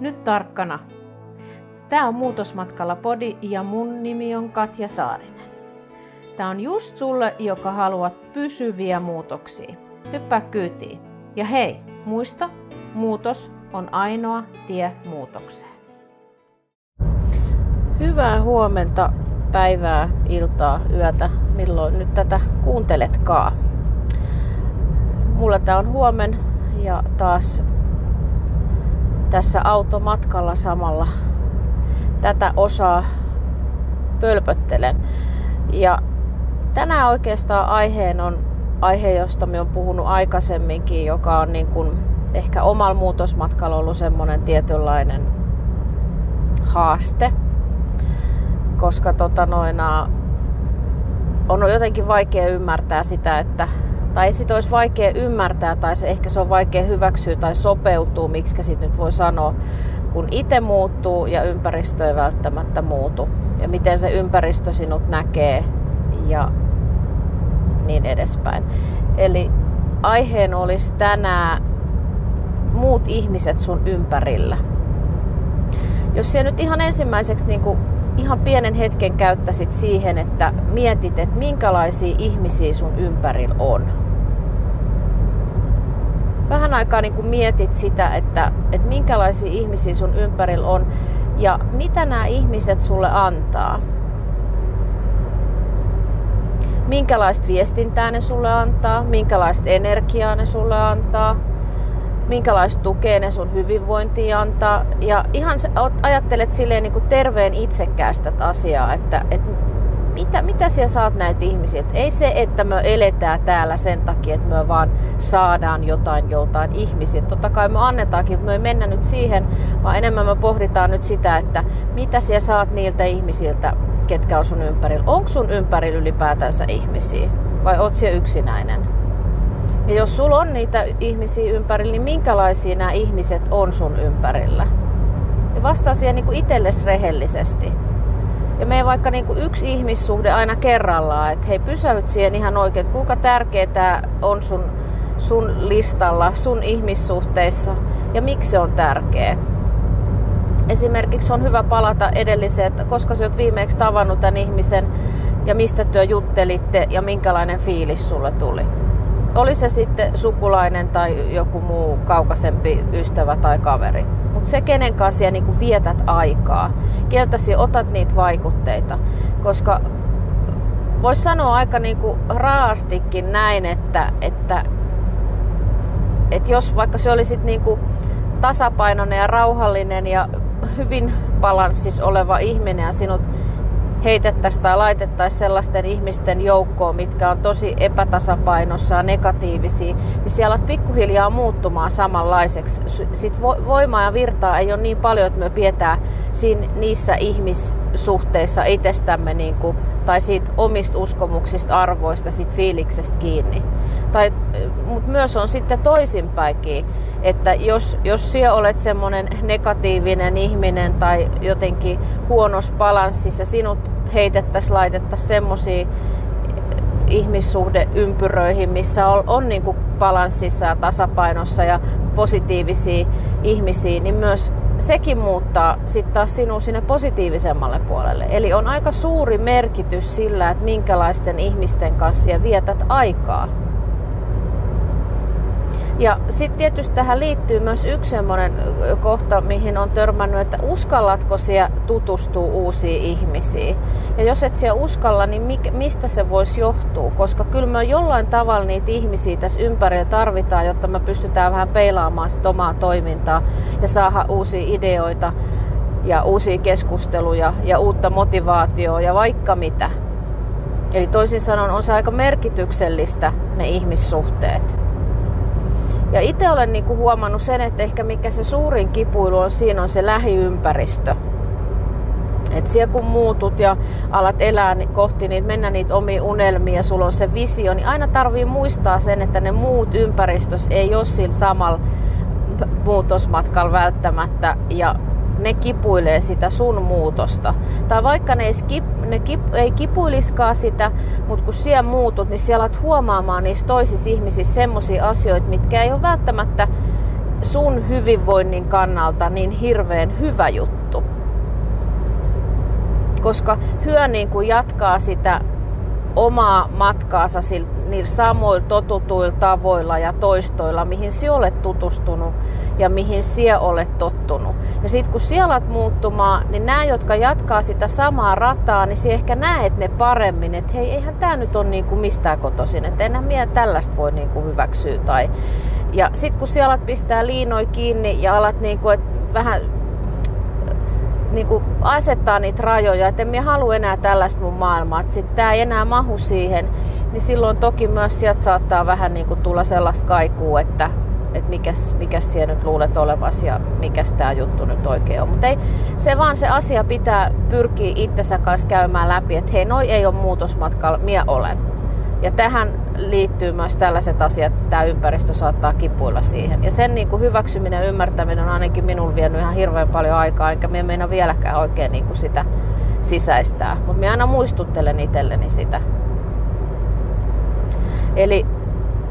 Nyt tarkkana. Tämä on Muutosmatkalla podi ja mun nimi on Katja Saarinen. Tämä on just sulle, joka haluat pysyviä muutoksia. Hyppää kyytiin. Ja hei, muista, muutos on ainoa tie muutokseen. Hyvää huomenta, päivää, iltaa, yötä, milloin nyt tätä kuunteletkaa. Mulla tää on huomen ja taas tässä automatkalla samalla tätä osaa pölpöttelen. Ja tänään oikeastaan aiheen on aihe, josta me on puhunut aikaisemminkin, joka on niin kuin ehkä omalla muutosmatkalla ollut semmoinen tietynlainen haaste. Koska tota noina, on jotenkin vaikea ymmärtää sitä, että tai sit olisi vaikea ymmärtää tai se, ehkä se on vaikea hyväksyä tai sopeutua, miksi sitten nyt voi sanoa, kun itse muuttuu ja ympäristö ei välttämättä muutu. Ja miten se ympäristö sinut näkee ja niin edespäin. Eli aiheen olisi tänään muut ihmiset sun ympärillä. Jos sä nyt ihan ensimmäiseksi niin kuin ihan pienen hetken käyttäisit siihen, että mietit, että minkälaisia ihmisiä sun ympärillä on vähän aikaa niin kuin mietit sitä, että, että minkälaisia ihmisiä sun ympärillä on ja mitä nämä ihmiset sulle antaa. Minkälaista viestintää ne sulle antaa, minkälaista energiaa ne sulle antaa, minkälaista tukea ne sun hyvinvointiin antaa. Ja ihan ajattelet silleen niin kuin terveen itsekkäästä asiaa, että, että mitä, mitä siellä saat näitä ihmisiä? ei se, että me eletään täällä sen takia, että me vaan saadaan jotain joltain ihmisiä. Totta kai me annetaankin, me ei mennä nyt siihen, vaan enemmän me pohditaan nyt sitä, että mitä siellä saat niiltä ihmisiltä, ketkä on sun ympärillä. Onko sun ympärillä ylipäätänsä ihmisiä vai oot siellä yksinäinen? Ja jos sulla on niitä ihmisiä ympärillä, niin minkälaisia nämä ihmiset on sun ympärillä? Ja vastaa siihen niin itsellesi rehellisesti. Ja me vaikka niin kuin yksi ihmissuhde aina kerrallaan, että hei pysäyt siihen ihan oikein, että kuinka tärkeää on sun, sun listalla, sun ihmissuhteissa ja miksi se on tärkeä. Esimerkiksi on hyvä palata edelliseen, että koska sä oot viimeksi tavannut tämän ihmisen ja mistä työ juttelitte ja minkälainen fiilis sulle tuli. Oli se sitten sukulainen tai joku muu kaukaisempi ystävä tai kaveri mutta se kenen kanssa niin vietät aikaa, keltäsi otat niitä vaikutteita, koska voisi sanoa aika niin kuin raastikin näin, että, että, että jos vaikka se olisit niin kuin tasapainoinen ja rauhallinen ja hyvin balanssissa oleva ihminen ja sinut heitettäisiin tai laitettaisiin sellaisten ihmisten joukkoon, mitkä on tosi epätasapainossa ja negatiivisia, niin siellä alat pikkuhiljaa muuttumaan samanlaiseksi. Sitten voimaa ja virtaa ei ole niin paljon, että me pidetään siinä, niissä ihmissuhteissa itsestämme niin kuin, tai siitä omista uskomuksista, arvoista, siitä fiiliksestä kiinni. Tai, mutta myös on sitten toisinpäinkin, että jos, jos sinä olet semmoinen negatiivinen ihminen tai jotenkin huonossa balanssissa, sinut heitettäisiin, laitettaisiin semmoisia ihmissuhdeympyröihin, missä on, on niin kuin balanssissa ja tasapainossa ja positiivisia ihmisiä, niin myös sekin muuttaa sitten taas sinun sinne positiivisemmalle puolelle. Eli on aika suuri merkitys sillä, että minkälaisten ihmisten kanssa vietät aikaa. Ja sitten tietysti tähän liittyy myös yksi semmoinen kohta, mihin on törmännyt, että uskallatko siellä tutustua uusiin ihmisiin. Ja jos et siellä uskalla, niin mistä se voisi johtua? Koska kyllä me jollain tavalla niitä ihmisiä tässä ympärillä tarvitaan, jotta me pystytään vähän peilaamaan sit omaa toimintaa ja saada uusia ideoita ja uusia keskusteluja ja uutta motivaatioa ja vaikka mitä. Eli toisin sanoen on se aika merkityksellistä ne ihmissuhteet. Ja itse olen niin kuin huomannut sen, että ehkä mikä se suurin kipuilu on siinä on se lähiympäristö. Että siellä kun muutut ja alat elää kohti niitä, mennä niitä omia unelmia ja sulla on se visio, niin aina tarvii muistaa sen, että ne muut ympäristös ei ole sillä samalla muutosmatkalla välttämättä. Ja ne kipuilee sitä sun muutosta. Tai vaikka ne ei, skip, ne kip, ei kipuiliskaan sitä, mutta kun siellä muutut, niin siellä alat huomaamaan niissä toisissa ihmisissä semmoisia asioita, mitkä ei ole välttämättä sun hyvinvoinnin kannalta niin hirveän hyvä juttu. Koska hyö niin kuin jatkaa sitä omaa matkaansa niillä samoilla totutuilla tavoilla ja toistoilla, mihin sinä olet tutustunut ja mihin sinä olet tottunut. Ja sitten kun sinä alat muuttumaan, niin nämä, jotka jatkaa sitä samaa rataa, niin sinä ehkä näet ne paremmin, että hei, eihän tämä nyt ole niinku mistään kotoisin, että enää minä tällaista voi niinku hyväksyä. Tai... Ja sitten kun sinä alat pistää liinoi kiinni ja alat niinku, et vähän niin kuin asettaa niitä rajoja, että en minä halua enää tällaista mun maailmaa, että sitten tämä ei enää mahu siihen, niin silloin toki myös sieltä saattaa vähän niin kuin tulla sellaista kaikua, että, että mikäs, mikäs siellä nyt luulet olevas ja mikäs tämä juttu nyt oikein on. Mutta ei, se vaan se asia pitää pyrkiä itsensä kanssa käymään läpi, että hei, noi ei ole muutosmatkalla, minä olen. Ja tähän liittyy myös tällaiset asiat, että tämä ympäristö saattaa kipuilla siihen. Ja sen niin kuin hyväksyminen ja ymmärtäminen on ainakin minun vienyt ihan hirveän paljon aikaa, enkä minä meinaa vieläkään oikein niin kuin sitä sisäistää. Mutta minä aina muistuttelen itselleni sitä. Eli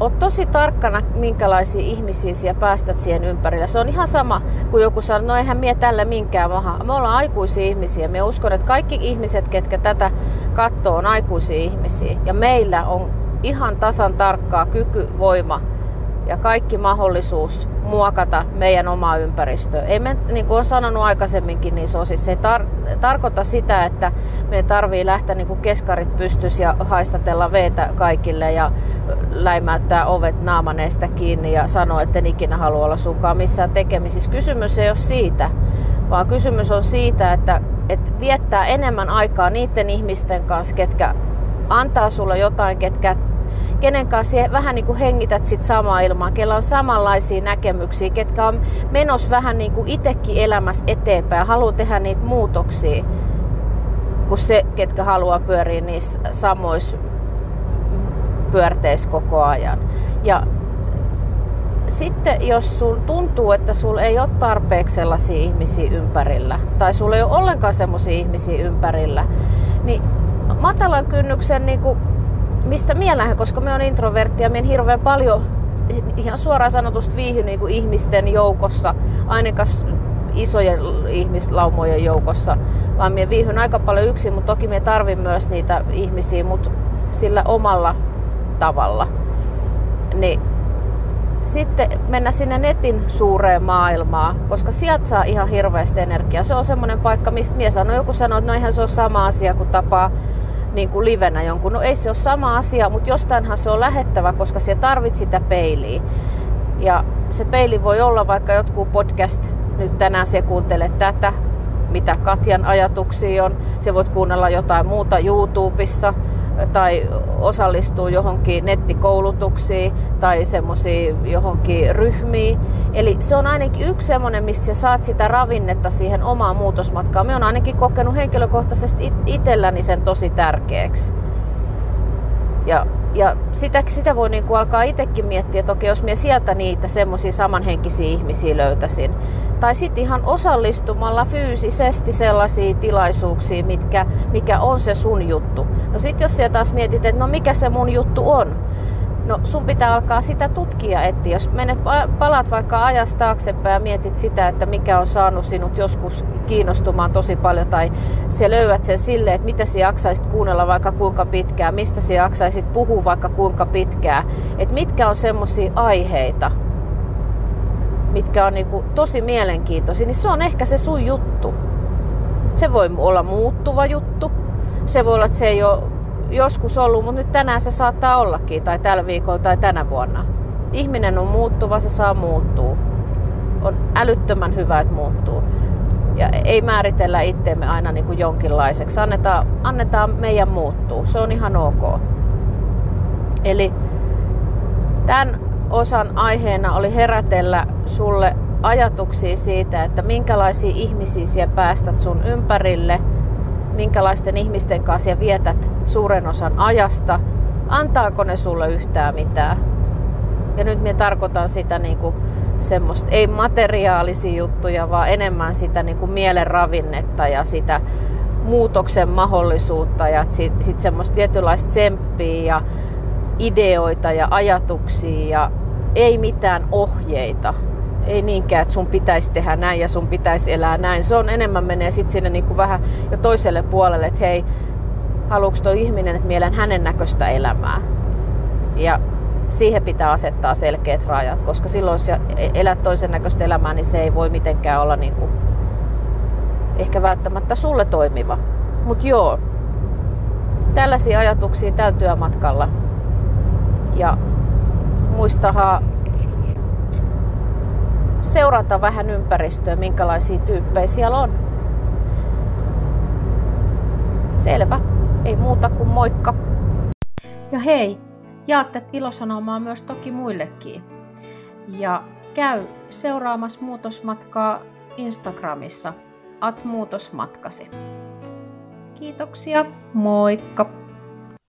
Oot tosi tarkkana, minkälaisia ihmisiä siellä päästät siihen ympärille. Se on ihan sama, kuin joku sanoo, no eihän mie tällä minkään maha. Me ollaan aikuisia ihmisiä. Me uskon, että kaikki ihmiset, ketkä tätä katsoo, on aikuisia ihmisiä. Ja meillä on ihan tasan tarkkaa kyky, voima ja kaikki mahdollisuus muokata meidän omaa ympäristöä. Ei me, niin kuin olen sanonut aikaisemminkin niissä osissa, se ei tar- tarkoita sitä, että meidän tarvii lähteä niin kuin keskarit pystys ja haistatella veetä kaikille ja läimäyttää ovet naamaneesta kiinni ja sanoa, että en ikinä halua olla sunkaan missään tekemisissä. Kysymys ei ole siitä, vaan kysymys on siitä, että, että viettää enemmän aikaa niiden ihmisten kanssa, ketkä antaa sulle jotain, ketkä kenen kanssa vähän niin kuin hengität sit samaa ilmaa, kellä on samanlaisia näkemyksiä, ketkä on menos vähän niin kuin itsekin elämässä eteenpäin, haluaa tehdä niitä muutoksia, kuin se, ketkä haluaa pyöriä niissä samoissa pyörteissä koko ajan. Ja sitten jos sun tuntuu, että sulla ei ole tarpeeksi sellaisia ihmisiä ympärillä, tai sulla ei ole ollenkaan sellaisia ihmisiä ympärillä, niin matalan kynnyksen niin kuin mistä mielähän, koska me on introvertti ja me hirveän paljon ihan suoraan sanotusti viihy niin kuin ihmisten joukossa, ainakaan isojen ihmislaumojen joukossa, vaan me viihyn aika paljon yksin, mutta toki me tarvin myös niitä ihmisiä, mutta sillä omalla tavalla. Niin sitten mennä sinne netin suureen maailmaan, koska sieltä saa ihan hirveästi energiaa. Se on semmoinen paikka, mistä mies sanoo, joku sanoo, että no eihän se ole sama asia kuin tapaa niin kuin livenä jonkun. No ei se ole sama asia, mutta jostainhan se on lähettävä, koska se tarvit sitä peiliä. Ja se peili voi olla vaikka jotkut podcast, nyt tänään se kuuntelet tätä, mitä Katjan ajatuksia on. Se voit kuunnella jotain muuta YouTubessa tai osallistuu johonkin nettikoulutuksiin tai semmoisiin johonkin ryhmiin. Eli se on ainakin yksi semmoinen, mistä sä saat sitä ravinnetta siihen omaan muutosmatkaan. Me on ainakin kokenut henkilökohtaisesti itselläni sen tosi tärkeäksi. Ja, ja sitä, sitä voi niin kuin alkaa itsekin miettiä, että okei, jos minä sieltä niitä semmoisia samanhenkisiä ihmisiä löytäisin. Tai sitten ihan osallistumalla fyysisesti sellaisiin tilaisuuksiin, mitkä, mikä on se sun juttu. No sitten jos siellä taas mietit, että no mikä se mun juttu on, No sun pitää alkaa sitä tutkia, että jos menet, palat vaikka ajasta taaksepäin ja mietit sitä, että mikä on saanut sinut joskus kiinnostumaan tosi paljon tai sä löydät sen silleen, että mitä sä jaksaisit kuunnella vaikka kuinka pitkään, mistä sä jaksaisit puhua vaikka kuinka pitkään, että mitkä on semmoisia aiheita, mitkä on niinku tosi mielenkiintoisia, niin se on ehkä se sun juttu. Se voi olla muuttuva juttu. Se voi olla, että se ei ole joskus ollut, mutta nyt tänään se saattaa ollakin, tai tällä viikolla tai tänä vuonna. Ihminen on muuttuva, se saa muuttua. On älyttömän hyvä, että muuttuu. Ja ei määritellä itteemme aina niin kuin jonkinlaiseksi. Annetaan, annetaan meidän muuttuu. Se on ihan ok. Eli tämän osan aiheena oli herätellä sulle ajatuksia siitä, että minkälaisia ihmisiä siellä päästät sun ympärille – minkälaisten ihmisten kanssa vietät suuren osan ajasta, antaako ne sulle yhtään mitään. Ja nyt minä tarkoitan sitä niin kuin semmoista, ei materiaalisia juttuja, vaan enemmän sitä niin kuin mielen ravinnetta ja sitä muutoksen mahdollisuutta ja sitten sit semmoista tietynlaista tsemppiä ja ideoita ja ajatuksia ja ei mitään ohjeita. Ei niinkään, että sun pitäisi tehdä näin ja sun pitäisi elää näin. Se on enemmän menee sitten sinne niin kuin vähän jo toiselle puolelle, että hei, haluuks tuo ihminen, että mielen hänen näköistä elämää. Ja siihen pitää asettaa selkeät rajat, koska silloin jos elät toisen näköistä elämää, niin se ei voi mitenkään olla niin kuin ehkä välttämättä sulle toimiva. Mutta joo, tällaisia ajatuksia tällä työmatkalla. Ja muistahaa seurata vähän ympäristöä, minkälaisia tyyppejä siellä on. Selvä. Ei muuta kuin moikka. Ja hei, jaatte ilosanomaa myös toki muillekin. Ja käy seuraamassa muutosmatkaa Instagramissa at muutosmatkasi. Kiitoksia, moikka!